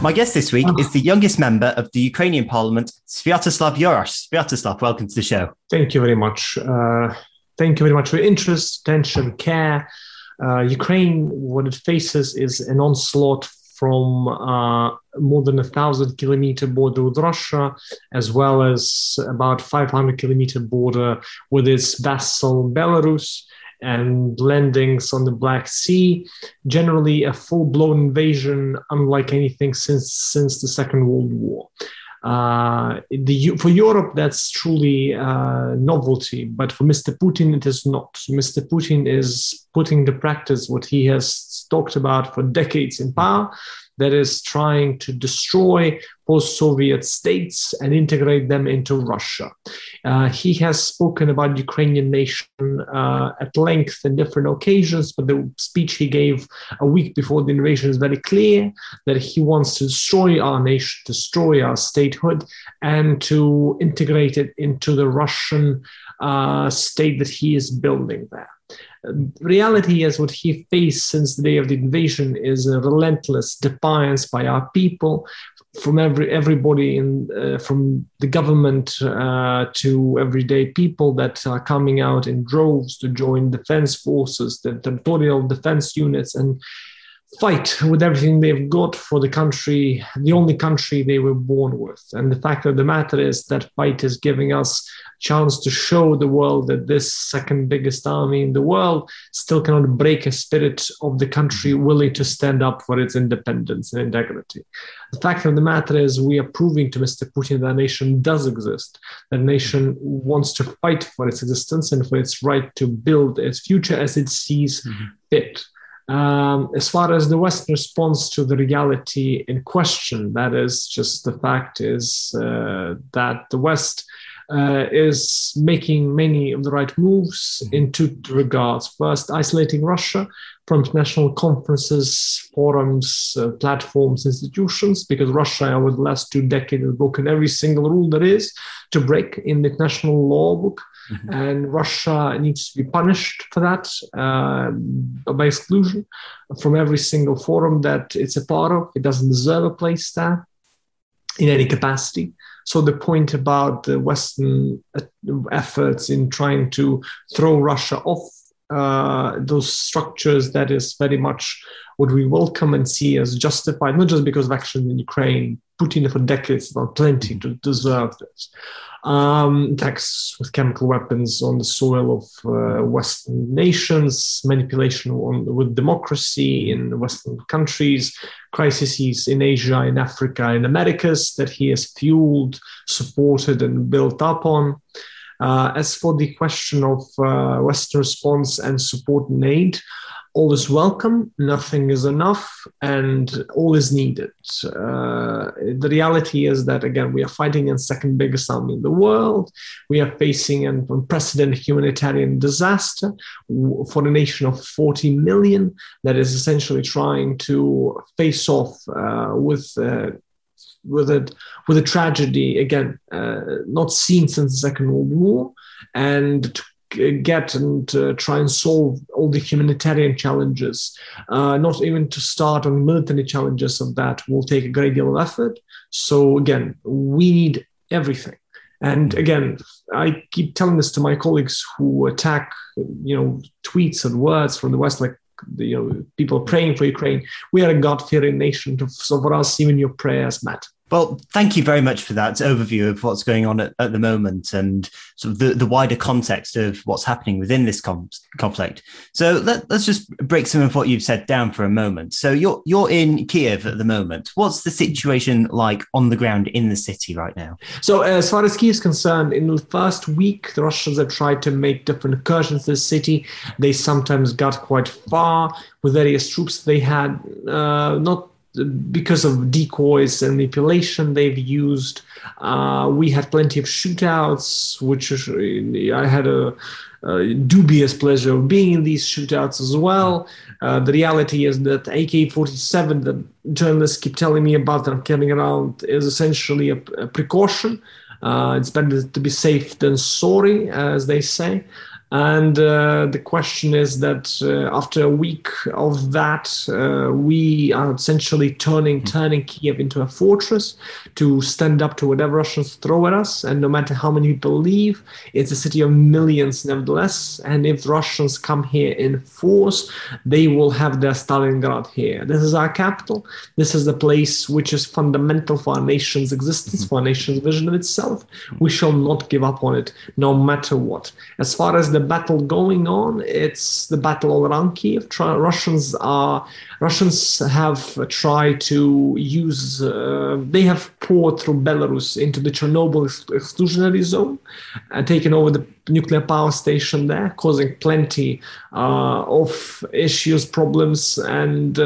My guest this week is the youngest member of the Ukrainian parliament, Sviatoslav Yurash. Sviatoslav, welcome to the show. Thank you very much. Uh, thank you very much for your interest, attention, care. Uh, Ukraine, what it faces is an onslaught from uh, more than a thousand kilometer border with Russia, as well as about 500 kilometer border with its vassal Belarus and landings on the Black Sea. Generally, a full-blown invasion, unlike anything since since the Second World War. Uh, the, for Europe, that's truly a novelty, but for Mr. Putin, it is not. Mr. Putin is putting to practice what he has talked about for decades in power, that is trying to destroy post Soviet states and integrate them into Russia. Uh, he has spoken about Ukrainian nation uh, at length in different occasions, but the speech he gave a week before the invasion is very clear that he wants to destroy our nation, destroy our statehood, and to integrate it into the Russian uh, state that he is building there reality is what he faced since the day of the invasion is a relentless defiance by our people from every everybody in uh, from the government uh, to everyday people that are coming out in droves to join defense forces the territorial defense units and fight with everything they've got for the country, the only country they were born with. And the fact of the matter is that fight is giving us a chance to show the world that this second biggest army in the world still cannot break a spirit of the country willing to stand up for its independence and integrity. The fact of the matter is we are proving to Mr. Putin that a nation does exist, that a nation wants to fight for its existence and for its right to build its future as it sees mm-hmm. fit. Um, as far as the Western response to the reality in question, that is just the fact is uh, that the West uh, is making many of the right moves mm-hmm. in two regards. First, isolating Russia from international conferences, forums, uh, platforms, institutions, because Russia over the last two decades has broken every single rule there is to break in the international law book. Mm-hmm. And Russia needs to be punished for that uh, by exclusion from every single forum that it's a part of. It doesn't deserve a place there in any capacity. So the point about the Western uh, efforts in trying to throw Russia off uh, those structures that is very much what we welcome and see as justified, not just because of action in Ukraine. Putin for decades has plenty to deserve this um, attacks with chemical weapons on the soil of uh, Western nations, manipulation on, with democracy in Western countries, crises in Asia, in Africa, in Americas that he has fueled, supported, and built up on. Uh, as for the question of uh, Western response and support and aid, all is welcome, nothing is enough, and all is needed. Uh, the reality is that, again, we are fighting in second biggest army in the world. We are facing an unprecedented humanitarian disaster for a nation of 40 million that is essentially trying to face off uh, with. Uh, with a with a tragedy again uh, not seen since the Second World War, and to get and uh, try and solve all the humanitarian challenges, uh, not even to start on military challenges of that will take a great deal of effort. So again, we need everything. And again, I keep telling this to my colleagues who attack, you know, tweets and words from the West, like you know, people praying for Ukraine. We are a God-fearing nation, so for us, even your prayers matter. Well, thank you very much for that overview of what's going on at, at the moment and sort of the, the wider context of what's happening within this com- conflict. So let, us just break some of what you've said down for a moment. So you're you're in Kiev at the moment. What's the situation like on the ground in the city right now? So as far as Kiev is concerned, in the first week, the Russians have tried to make different incursions to the city. They sometimes got quite far with various troops they had, uh, not because of decoys and manipulation they've used. Uh, we had plenty of shootouts, which I had a, a, dubious pleasure of being in these shootouts as well. Uh, the reality is that AK-47 that journalists keep telling me about that I'm carrying around is essentially a, a precaution. Uh, it's better to be safe than sorry, as they say. And uh, the question is that uh, after a week of that, uh, we are essentially turning hmm. turning Kiev into a fortress to stand up to whatever Russians throw at us. And no matter how many people leave, it's a city of millions nevertheless. And if Russians come here in force, they will have their Stalingrad here. This is our capital. This is the place which is fundamental for our nation's existence, hmm. for our nation's vision of itself. We shall not give up on it, no matter what. As far as the the battle going on. It's the battle around Kiev. Russians are Russians have tried to use. Uh, they have poured through Belarus into the Chernobyl exclusionary zone and taken over the nuclear power station there, causing plenty uh, of issues, problems, and.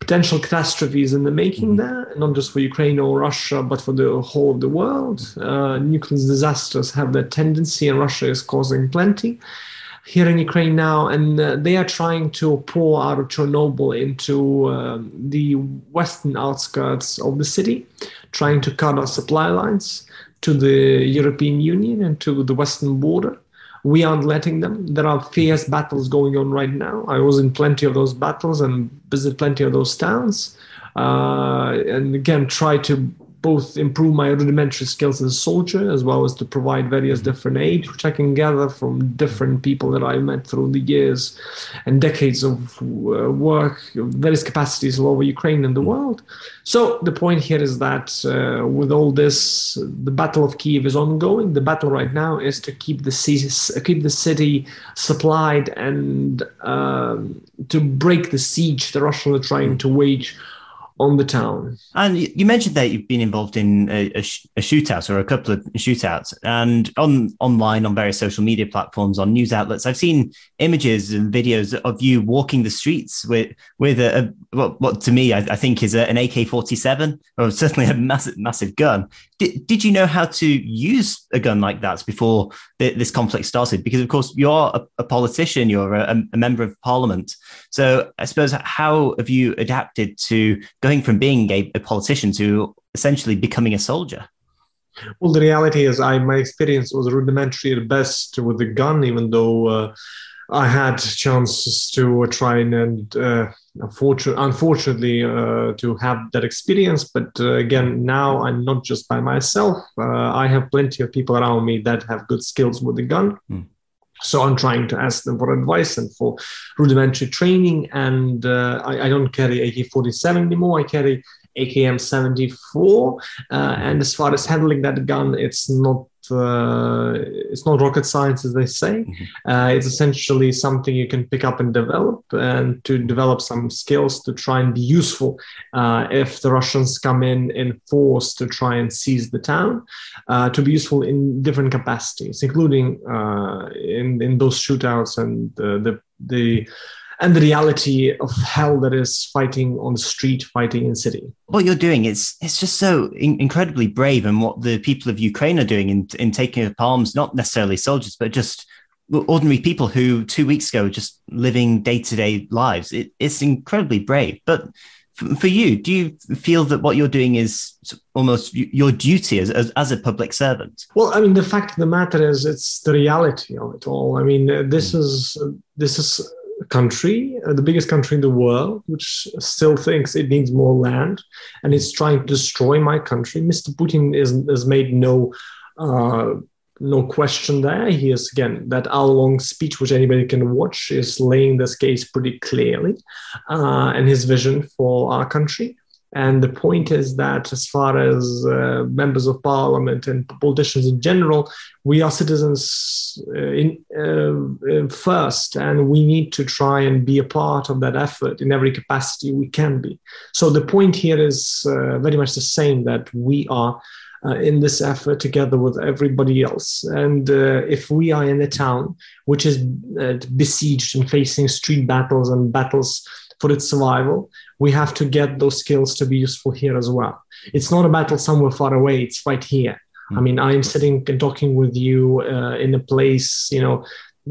Potential catastrophes in the making mm-hmm. there, not just for Ukraine or Russia, but for the whole of the world. Uh, nuclear disasters have that tendency, and Russia is causing plenty here in Ukraine now, and uh, they are trying to pour out of Chernobyl into uh, the western outskirts of the city, trying to cut our supply lines to the European Union and to the western border we aren't letting them. There are fierce battles going on right now. I was in plenty of those battles and visit plenty of those towns. Uh, and again, try to both improve my rudimentary skills as a soldier as well as to provide various different aid which i can gather from different people that i met through the years and decades of uh, work various capacities all over ukraine and the world. So the point here is that uh, with all this the battle of kiev is ongoing. The battle right now is to keep the city, keep the city supplied and um, to break the siege the russians are trying to wage on the town. And you mentioned that you've been involved in a, a, a, shootout or a couple of shootouts, and on online on various social media platforms, on news outlets, I've seen images and videos of you walking the streets with with a, a what, what, to me I, I think is an AK forty seven or certainly a massive massive gun. Did, did you know how to use a gun like that before the, this conflict started? Because of course you're a, a politician, you're a, a member of parliament. So I suppose how have you adapted to going from being a, a politician to essentially becoming a soldier? Well, the reality is, I my experience was rudimentary at best with the gun, even though uh, I had chances to try and, uh, unfortunately, uh, to have that experience. But uh, again, now I'm not just by myself. Uh, I have plenty of people around me that have good skills with the gun. Mm. So I'm trying to ask them for advice and for rudimentary training. And uh, I, I, don't carry AK-47 anymore. I carry AKM 74. Uh, and as far as handling that gun, it's not uh, it's not rocket science, as they say. Mm-hmm. Uh, it's essentially something you can pick up and develop, and to develop some skills to try and be useful uh, if the Russians come in in force to try and seize the town. Uh, to be useful in different capacities, including uh, in in those shootouts and the the and the reality of hell that is fighting on the street, fighting in city. What you're doing is it's just so in- incredibly brave, and what the people of Ukraine are doing in, in taking up arms, not necessarily soldiers, but just ordinary people who two weeks ago were just living day to day lives. It, it's incredibly brave, but for you, do you feel that what you're doing is almost your duty as, as, as, a public servant? Well, I mean, the fact of the matter is, it's the reality of it all. I mean, this mm. is this is country, uh, the biggest country in the world, which still thinks it needs more land, and it's trying to destroy my country. Mr. Putin is, has made no uh, no question there. He is again that hour-long speech, which anybody can watch, is laying this case pretty clearly, uh, and his vision for our country. And the point is that, as far as uh, members of parliament and politicians in general, we are citizens uh, in, uh, first, and we need to try and be a part of that effort in every capacity we can be. So the point here is uh, very much the same that we are uh, in this effort together with everybody else. And uh, if we are in a town which is uh, besieged and facing street battles and battles for its survival, we have to get those skills to be useful here as well. It's not a battle somewhere far away, it's right here. Mm-hmm. I mean, I'm sitting and talking with you uh, in a place, you know,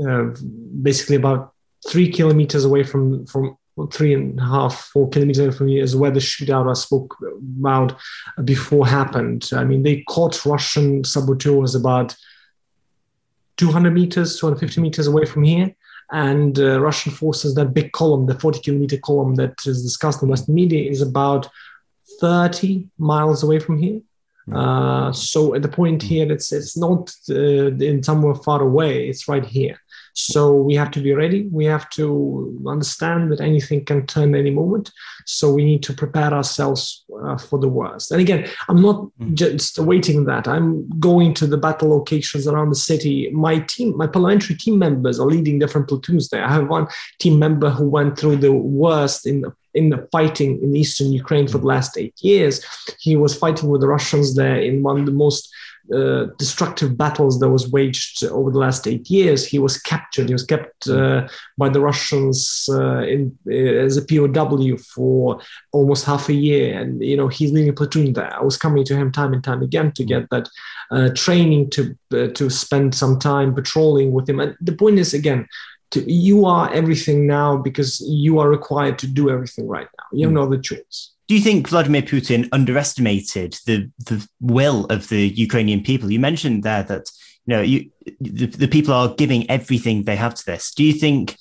uh, basically about three kilometers away from, from three and a half, four kilometers away from here is where the shootout I spoke about before happened. I mean, they caught Russian saboteurs about 200 meters, 250 meters away from here. And uh, Russian forces, that big column, the 40 kilometer column that is discussed in Western media, is about 30 miles away from here. Uh, so at the point here, it's it's not uh, in somewhere far away; it's right here. So we have to be ready. We have to understand that anything can turn any moment. So we need to prepare ourselves uh, for the worst. And again, I'm not mm. just waiting that. I'm going to the battle locations around the city. My team, my parliamentary team members are leading different platoons there. I have one team member who went through the worst in the in the fighting in eastern Ukraine for the mm. last eight years. He was fighting with the Russians there in one of the most uh, destructive battles that was waged over the last eight years. He was captured. He was kept uh, by the Russians uh, in, uh, as a POW for almost half a year, and you know he's leading a platoon there. I was coming to him time and time again to get that uh, training to uh, to spend some time patrolling with him. And the point is again. To, you are everything now because you are required to do everything right now. You have mm. no other choice. Do you think Vladimir Putin underestimated the the will of the Ukrainian people? You mentioned there that you know you, the, the people are giving everything they have to this. Do you think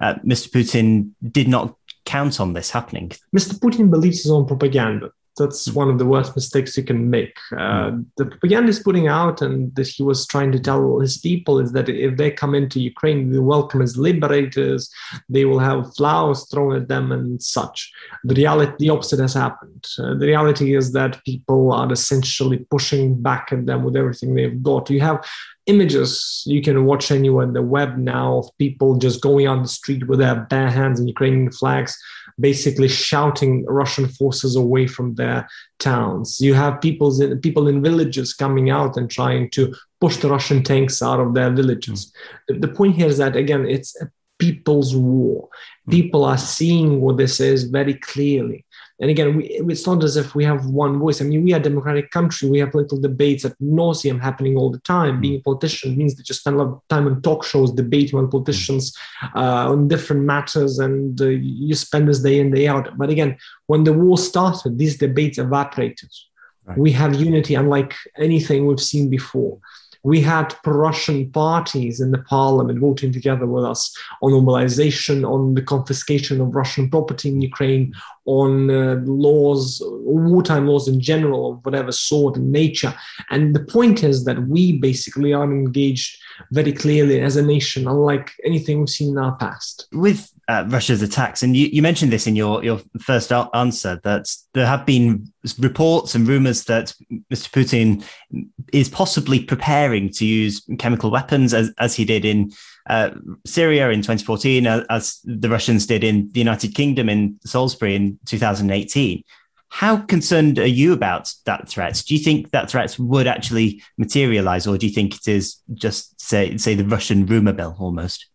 uh, Mr. Putin did not count on this happening? Mr. Putin believes his own propaganda that's one of the worst mistakes you can make. Uh, hmm. the propaganda is putting out, and that he was trying to tell his people is that if they come into Ukraine, they welcome as liberators. They will have flowers thrown at them and such. The reality, the opposite has happened. Uh, the reality is that people are essentially pushing back at them with everything they've got. You have images you can watch anywhere on the web now of people just going on the street with their bare hands and Ukrainian flags basically shouting Russian forces away from their towns. You have people in, people in villages coming out and trying to push the Russian tanks out of their villages. Mm. The, the point here is that, again, it's a people's war. Mm. People are seeing what this is very clearly. And again, we, it's not as if we have one voice. I mean, we are a democratic country. We have political debates at nauseum happening all the time. Being a politician means that you spend a lot of time on talk shows, debating on politicians uh, on different matters, and uh, you spend this day in, day out. But again, when the war started, these debates evaporated. Right. We have unity unlike anything we've seen before we had pro-Russian parties in the parliament voting together with us on normalization, on the confiscation of Russian property in Ukraine, on uh, laws, wartime laws in general, of whatever sort and nature. And the point is that we basically are engaged very clearly as a nation, unlike anything we've seen in our past. With uh, Russia's attacks, and you, you, mentioned this in your, your first answer, that there have been reports and rumors that Mr. Putin is possibly preparing to use chemical weapons as, as he did in uh, Syria in 2014, as, as the Russians did in the United Kingdom in Salisbury in 2018. How concerned are you about that threat? Do you think that threat would actually materialize, or do you think it is just say say the Russian rumor mill almost?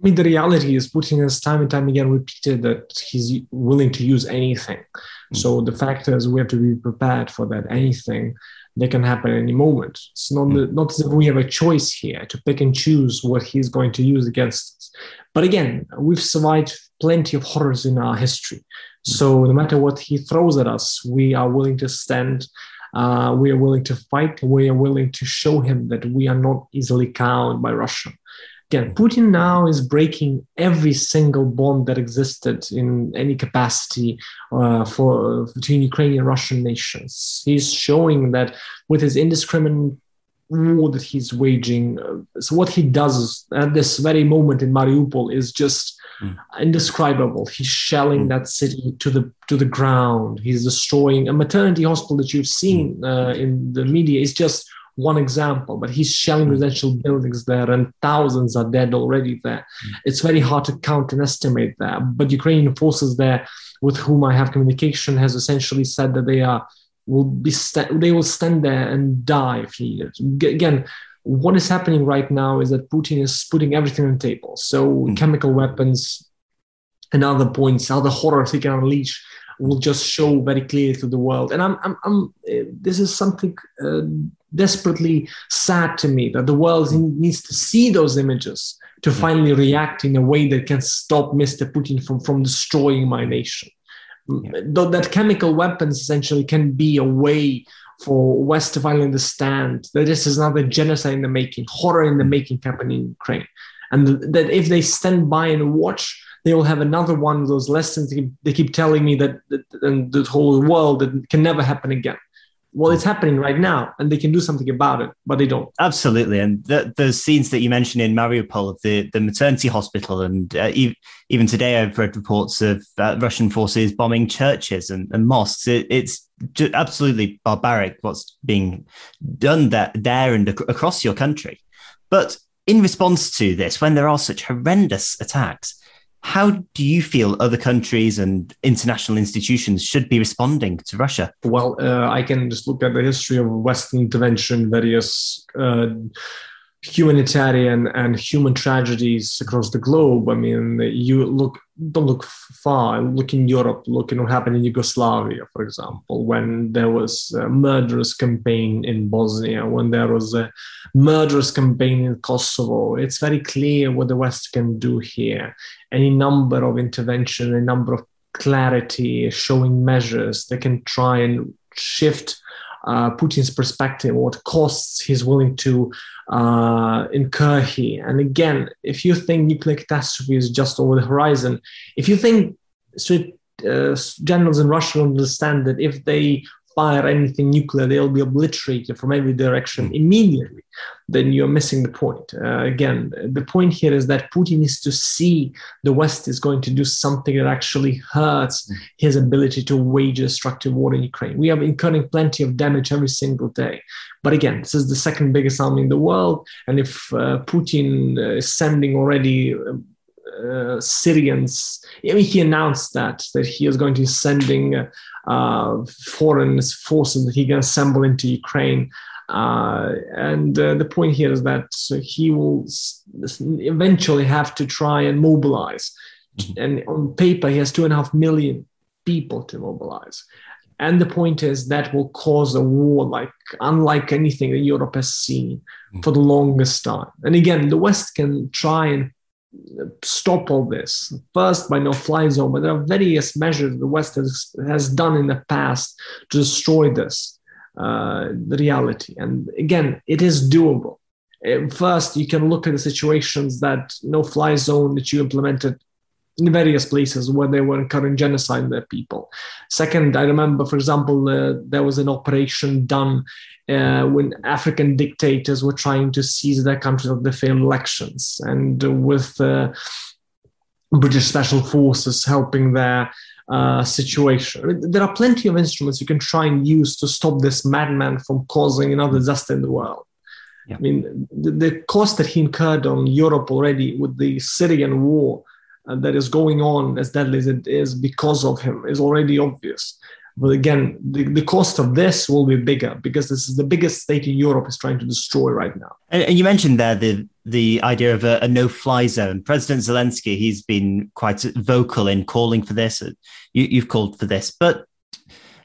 I mean, the reality is Putin has time and time again repeated that he's willing to use anything. Mm-hmm. So the fact is, we have to be prepared for that anything that can happen any moment. It's not, mm-hmm. not as if we have a choice here to pick and choose what he's going to use against us. But again, we've survived plenty of horrors in our history. So no matter what he throws at us, we are willing to stand. Uh, we are willing to fight. We are willing to show him that we are not easily cowed by Russia. Again, Putin now is breaking every single bond that existed in any capacity uh, for between Ukrainian and Russian nations. He's showing that with his indiscriminate war that he's waging. Uh, so what he does at this very moment in Mariupol is just mm. indescribable. He's shelling mm. that city to the to the ground. He's destroying a maternity hospital that you've seen uh, in the media. Is just one example, but he's shelling mm. residential buildings there, and thousands are dead already there. Hmm. It's very hard to count and estimate that. But Ukrainian forces there, with whom I have communication, has essentially said that they are will be st- they will stand there and die if needed. Again, what is happening right now is that Putin is putting everything on the table. So mm. chemical weapons and other points, other horrors he can unleash will just show very clearly to the world. And I'm, I'm, I'm this is something uh, desperately sad to me that the world needs to see those images to hmm. finally react in a way that can stop Mr. Putin from, from destroying my nation yeah. that chemical weapons essentially can be a way for West to finally understand that this is not a genocide in the making, horror in the making happening in Ukraine. And that if they stand by and watch, they will have another one of those lessons they keep telling me that, that and the whole world that can never happen again well, it's happening right now, and they can do something about it, but they don't. Absolutely, and the, the scenes that you mentioned in Mariupol of the, the maternity hospital, and uh, even today I've read reports of uh, Russian forces bombing churches and, and mosques. It, it's absolutely barbaric what's being done there, there and ac- across your country. But in response to this, when there are such horrendous attacks, how do you feel other countries and international institutions should be responding to Russia? Well, uh, I can just look at the history of Western intervention, various uh, humanitarian and human tragedies across the globe. I mean, you look don't look far. Look in Europe. Look at what happened in Yugoslavia, for example, when there was a murderous campaign in Bosnia, when there was a murderous campaign in Kosovo. It's very clear what the West can do here. Any number of intervention, a number of clarity, showing measures that can try and shift uh, Putin's perspective, what costs he's willing to uh, incur here. And again, if you think nuclear catastrophe is just over the horizon, if you think uh, generals in Russia understand that if they fire anything nuclear, they'll be obliterated from every direction hmm. immediately, then you're missing the point. Uh, again, the point here is that Putin needs to see the West is going to do something that actually hurts hmm. his ability to wage a destructive war in Ukraine. We are incurring plenty of damage every single day. But again, this is the second biggest army in the world. And if uh, Putin uh, is sending already uh, Syrians. I mean, he announced that that he is going to be sending uh, foreign forces that he can assemble into Ukraine. Uh, and uh, the point here is that he will eventually have to try and mobilize. Mm-hmm. And on paper, he has two and a half million people to mobilize. And the point is that will cause a war like unlike anything that Europe has seen mm-hmm. for the longest time. And again, the West can try and stop all this. First, by no fly zone, but there are various measures the West has, has done in the past to destroy this uh, reality. And again, it is doable. First, you can look at the situations that no fly zone that you implemented in various places where they were incurring genocide their people. Second, I remember, for example, uh, there was an operation done uh, when African dictators were trying to seize their countries of the failed elections, and with uh, British special forces helping their uh, situation. There are plenty of instruments you can try and use to stop this madman from causing another disaster in the world. Yeah. I mean, the, the, cost that he incurred on Europe already with the Syrian war uh, that is going on as deadly as it is because of him is already obvious. But again, the, the cost of this will be bigger because this is the biggest state in Europe is trying to destroy right now. And, and you mentioned there the the idea of a, a no-fly zone. President Zelensky, he's been quite vocal in calling for this. You, you've called for this, but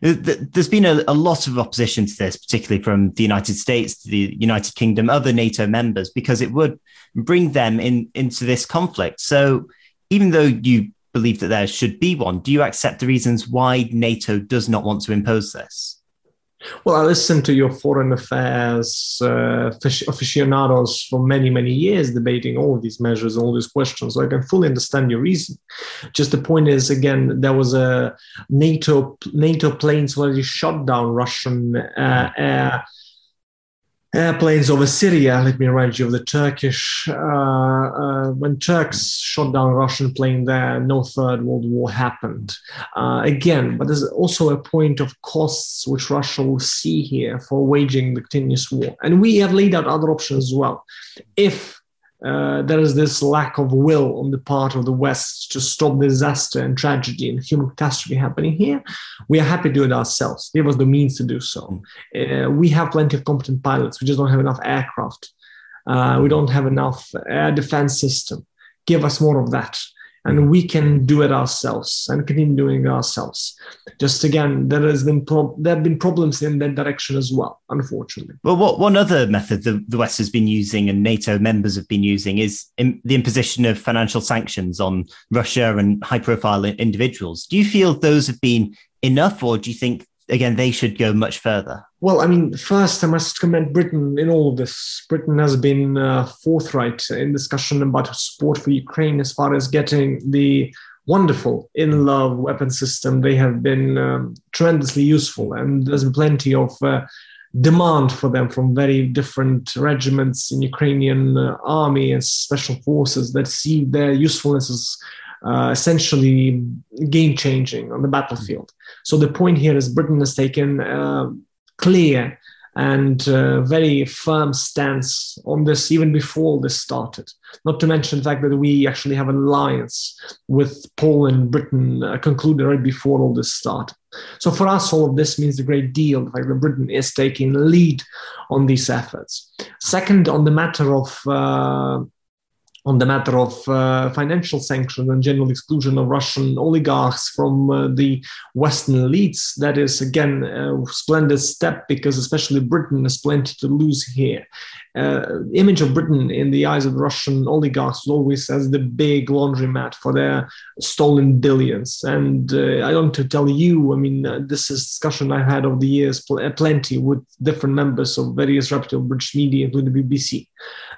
there's been a, a, lot of opposition to this, particularly from the United States, the United Kingdom, other NATO members, because it would bring them in into this conflict. So even though you believe that there should be one. Do you accept the reasons why NATO does not want to impose this? Well, I listened to your foreign affairs uh, aficionados for many, many years debating all these measures, and all these questions. So I can fully understand your reason. Just the point is, again, there was a NATO NATO planes already shot down Russian uh, air airplanes over Syria. Let me remind you of the Turkish, uh, uh, when Turks shot down a Russian plane there, no Third World War happened. Uh, again, but there's also a point of costs which Russia will see here for waging the continuous war. And we have laid out other options as well. If uh, there is this lack of will on the part of the West to stop disaster and tragedy and human catastrophe happening here. We are happy to do it ourselves. Give us the means to do so. Uh, we have plenty of competent pilots. We just don't have enough aircraft. Uh, we don't have enough air defense system. Give us more of that and we can do it ourselves and continue doing it ourselves. Just again, there has been pro- there have been problems in that direction as well, unfortunately. Well, what one other method the, the West has been using and NATO members have been using is in, the imposition of financial sanctions on Russia and high-profile individuals. Do you feel those have been enough, or do you think again, they should go much further. Well, I mean, first, I must commend Britain in all of this. Britain has been uh, forthright in discussion about support for Ukraine as far as getting the wonderful NLAW weapon system. They have been um, tremendously useful, and there's been plenty of uh, demand for them from very different regiments in Ukrainian uh, army and special forces that see their usefulness as uh, essentially game changing on the battlefield. So the point here is Britain has taken uh, clear and uh, very firm stance on this even before this started. Not to mention the fact that we actually have an alliance with Poland, Britain uh, concluded right before all this started. So for us, all of this means a great deal. The fact that Britain is taking lead on these efforts. Second, on the matter of uh, on the matter of uh, financial sanctions and general exclusion of Russian oligarchs from uh, the Western elites. That is, again, a splendid step because especially Britain has plenty to lose here uh, image of Britain in the eyes of Russian oligarchs always as the big laundromat for their stolen billions. And uh, I don't to tell you, I mean, uh, this is discussion I've had over the years pl- plenty with different members of various reputable British media, including the BBC,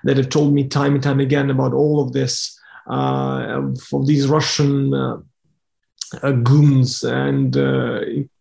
that have told me time and time again about all of this uh, for these Russian uh, goons and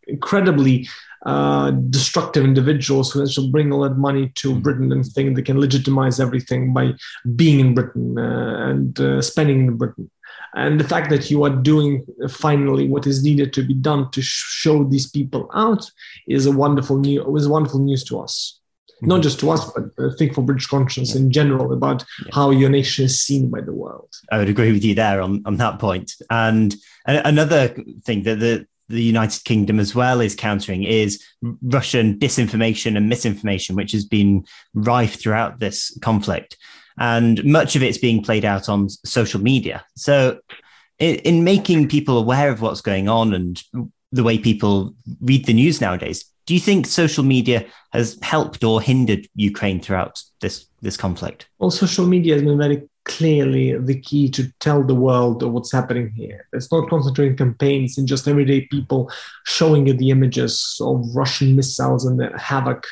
incredibly uh, destructive individuals who actually bring all that money to mm-hmm. Britain and think they can legitimize everything by being in Britain uh, and uh, spending in Britain. And the fact that you are doing finally what is needed to be done to sh- show these people out is a wonderful news. Was wonderful news to us. Not mm-hmm. just to us, but I think for British conscience yeah. in general about yeah. how your nation is seen by the world. I would agree with you there on, on that point. And another thing that the the United Kingdom as well is countering is Russian disinformation and misinformation, which has been rife throughout this conflict. And much of it's being played out on social media. So, in, in making people aware of what's going on and the way people read the news nowadays, do you think social media has helped or hindered Ukraine throughout this this conflict? Well, social media has been very clearly the key to tell the world what's happening here. It's not concentrating campaigns and just everyday people showing you the images of Russian missiles and the havoc,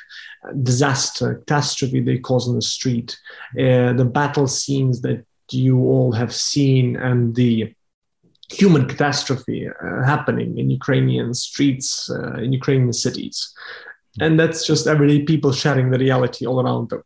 disaster, catastrophe they cause on the street, uh, the battle scenes that you all have seen, and the human catastrophe uh, happening in Ukrainian streets, uh, in Ukrainian cities. And that's just everyday people sharing the reality all around them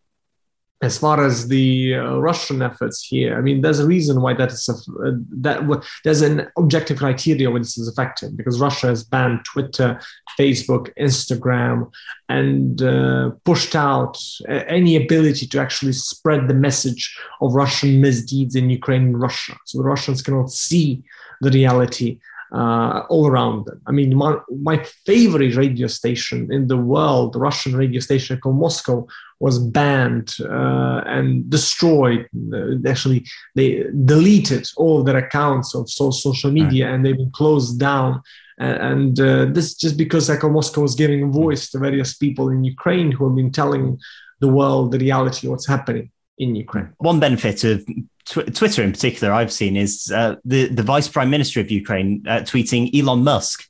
as far as the uh, Russian efforts here, I mean, there's a reason why that is a, uh, that there's an objective criteria when this is effective because Russia has banned Twitter, Facebook, Instagram, and uh, pushed out uh, any ability to actually spread the message of Russian misdeeds in Ukraine and Russia. So the Russians cannot see the reality uh, all around them. I mean, my, my, favorite radio station in the world, the Russian radio station called Moscow, was banned uh, and destroyed. Uh, actually, they deleted all their accounts of so, social media right. and they've been closed down. And, uh, this just because Echo Moscow was giving a voice to various people in Ukraine who have been telling the world the reality of what's happening. In Ukraine. One benefit of tw- Twitter in particular I've seen is uh, the, the vice prime minister of Ukraine uh, tweeting Elon Musk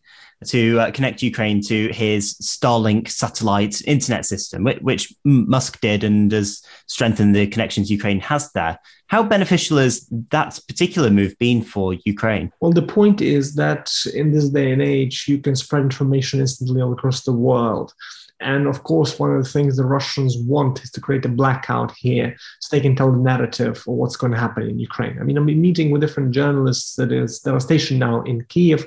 to uh, connect Ukraine to his Starlink satellite internet system, which, which, Musk did and has strengthened the connections Ukraine has there. How beneficial has that particular move been for Ukraine? Well, the point is that in this day and age, you can spread information instantly all across the world. And of course, one of the things the Russians want is to create a blackout here so they can tell the narrative of what's going to happen in Ukraine. I mean, I'm meeting with different journalists that is that are stationed now in Kiev.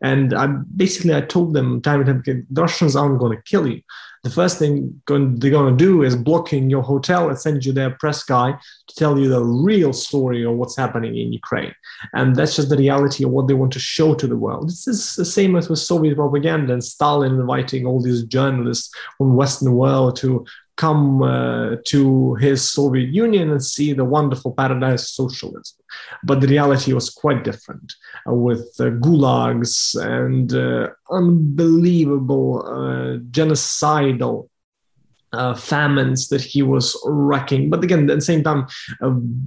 And I basically I told them time and time, again, the Russians aren't going to kill you the first thing they're going to do is blocking your hotel and send you their press guy to tell you the real story of what's happening in Ukraine. And that's just the reality of what they want to show to the world. This is the same as with Soviet propaganda and Stalin inviting all these journalists from Western world to come uh, to his Soviet Union and see the wonderful paradise socialism. But the reality was quite different uh, with uh, gulags and uh, unbelievable uh, genocidal uh, famines that he was wrecking. But again, at the same time,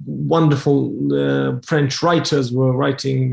wonderful French writers were writing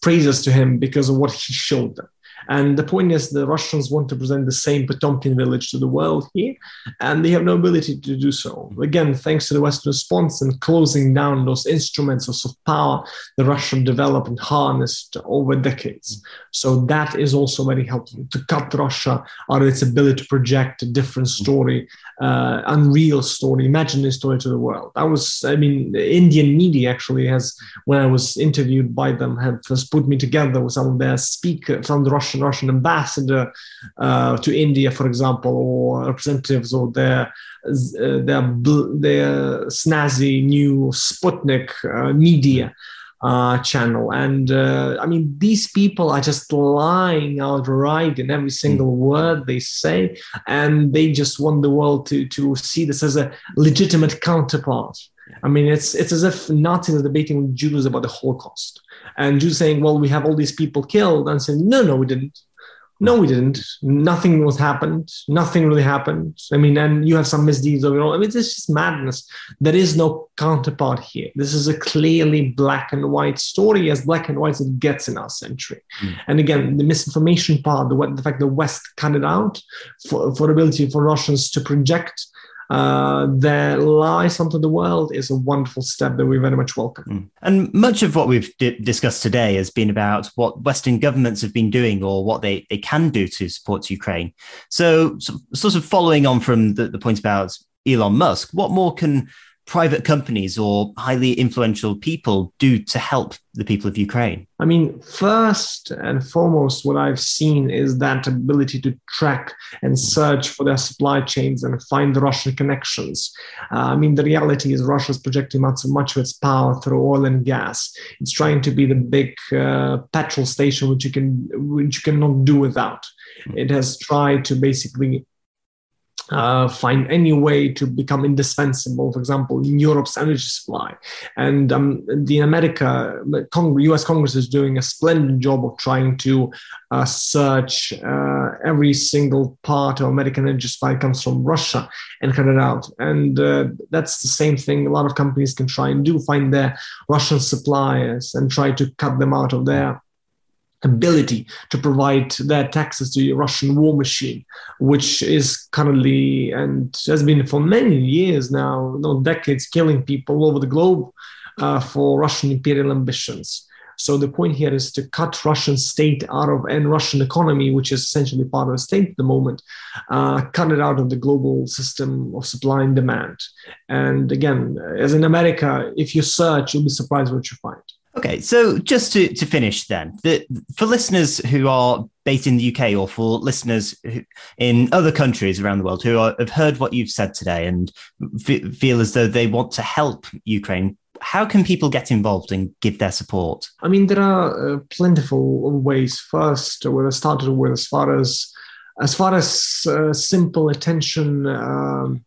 praises to him because of what he showed them. And the point is, the Russians want to present the same Potemkin village to the world here, and they have no ability to do so. Again, thanks to the Western response and closing down those instruments of power the Russia developed and harnessed over decades. So that is also very helpful to cut Russia out of its ability to project a different story, uh, unreal story, imaginary story to the world. I was, I mean, the Indian media actually has, when I was interviewed by them, have first put me together with some of their speakers from the Russian Russian ambassador uh, to India, for example, or representatives or their uh, their their snazzy new Sputnik uh, media. Uh, channel. And uh, I mean, these people are just lying outright in every single mm. word they say, and they just want the world to to see this as a legitimate counterpart. I mean, it's it's as if Nazis are debating with Jews about the Holocaust and Jews saying, well, we have all these people killed, and saying, no, no, we didn't. No, we didn't. Nothing was happened. Nothing really happened. I mean, and you have some misdeeds of your own. I mean, it's just madness. There is no counterpart here. This is a clearly black and white story, as black and white as it gets in our century. Mm. And again, the misinformation part, the, the fact the West cut it out for, for ability for Russians to project uh, their lies onto the world is a wonderful step that we very much welcome. Mm. And much of what we've d- discussed today has been about what Western governments have been doing or what they, they can do to support Ukraine. So, so sort of following on from the, the point about Elon Musk, what more can private companies or highly influential people do to help the people of Ukraine? I mean, first and foremost, what I've seen is that ability to track and search for their supply chains and find the Russian connections. Uh, I mean, the reality is Russia's projecting much, much of its power through oil and gas. It's trying to be the big uh, petrol station which you can which you cannot do without. It has tried to basically uh, find any way to become indispensable, for example, in Europe's energy supply. And um, the America, Congress, U.S. Congress is doing a splendid job of trying to uh, search uh, every single part of American energy supply comes from Russia and cut it out. And uh, that's the same thing a lot of companies can try and do: find their Russian suppliers and try to cut them out of there ability to provide that access to the Russian war machine, which is currently and has been for many years now, no decades, killing people all over the globe uh, for Russian imperial ambitions. So the point here is to cut Russian state out of and Russian economy, which is essentially part of the state at the moment, uh, cut it out of the global system of supply and demand. And again, as in America, if you search, you'll be surprised what you find. Okay, so just to, to finish then, the, for listeners who are based in the UK or for listeners who, in other countries around the world who are, have heard what you've said today and f- feel as though they want to help Ukraine, how can people get involved and give their support? I mean, there are uh, plentiful ways. First, what I started with, as far as as far as uh, simple attention. Um,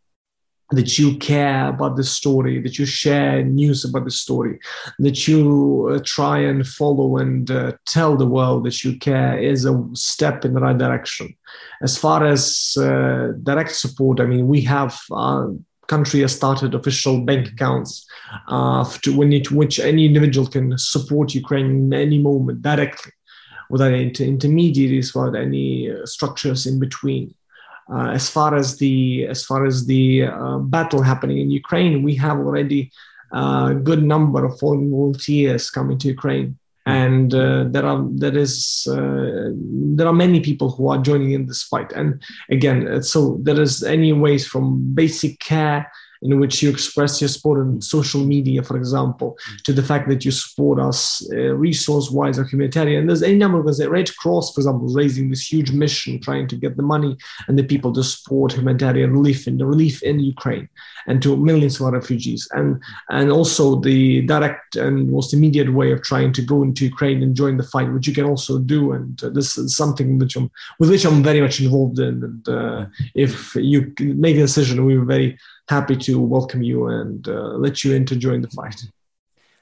that you care about the story, that you share news about the story, that you uh, try and follow and uh, tell the world that you care is a step in the right direction. As far as uh, direct support, I mean, we have uh, country has started official bank accounts uh, to, which any individual can support Ukraine in any moment directly without any intermediaries, without any uh, structures in between. Uh, as far as the as far as the uh, battle happening in Ukraine, we have already a good number of foreign volunteers coming to Ukraine. And uh, there are there is uh, there are many people who are joining in this fight. And again so there is any ways from basic care in which you express your support on social media, for example, to the fact that you support us uh, resource-wise or humanitarian. There's any number of things. Red Cross, for example, raising this huge mission, trying to get the money and the people to support humanitarian relief in the relief in Ukraine and to millions of refugees, and and also the direct and most immediate way of trying to go into Ukraine and join the fight, which you can also do. And uh, this is something which I'm, with which I'm very much involved in. And uh, if you make a decision, we were very happy to welcome you and uh, let you in to join the fight.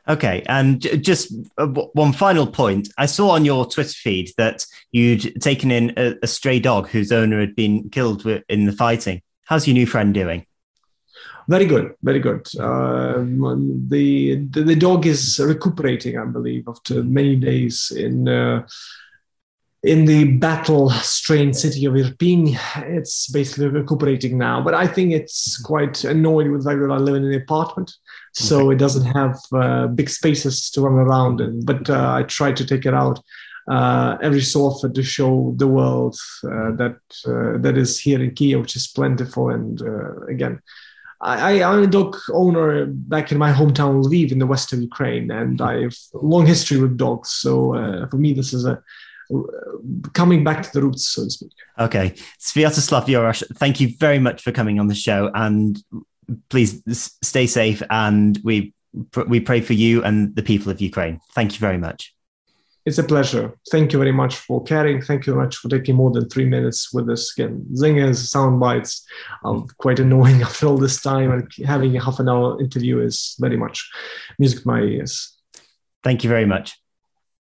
Okay, and just uh, one final point. I saw on your Twitter feed that you'd taken in a, a stray dog whose owner had been killed in the fighting. How's your new friend doing? Very good, very good. Uh, the, the, the dog is recuperating, I believe, after many days in uh, in the battle strained city of Irpin. It's basically recuperating now, but I think it's quite annoyed with the fact that I live in an apartment, so okay. it doesn't have uh, big spaces to run around in. But uh, I try to take it out uh, every so often to show the world uh, that uh, that is here in Kiev, which is plentiful. And uh, again, I, I'm a dog owner back in my hometown Lviv in the west of Ukraine, and I have a long history with dogs. So for me, this is a coming back to the roots, so to speak. Okay. Sviatoslav Yurash, thank you very much for coming on the show. And please stay safe. And we, we pray for you and the people of Ukraine. Thank you very much. It's a pleasure. Thank you very much for caring. Thank you very much for taking more than three minutes with us. Again, zingers, sound bites are quite annoying after all this time, and having a half an hour interview is very much music to my ears. Thank you very much.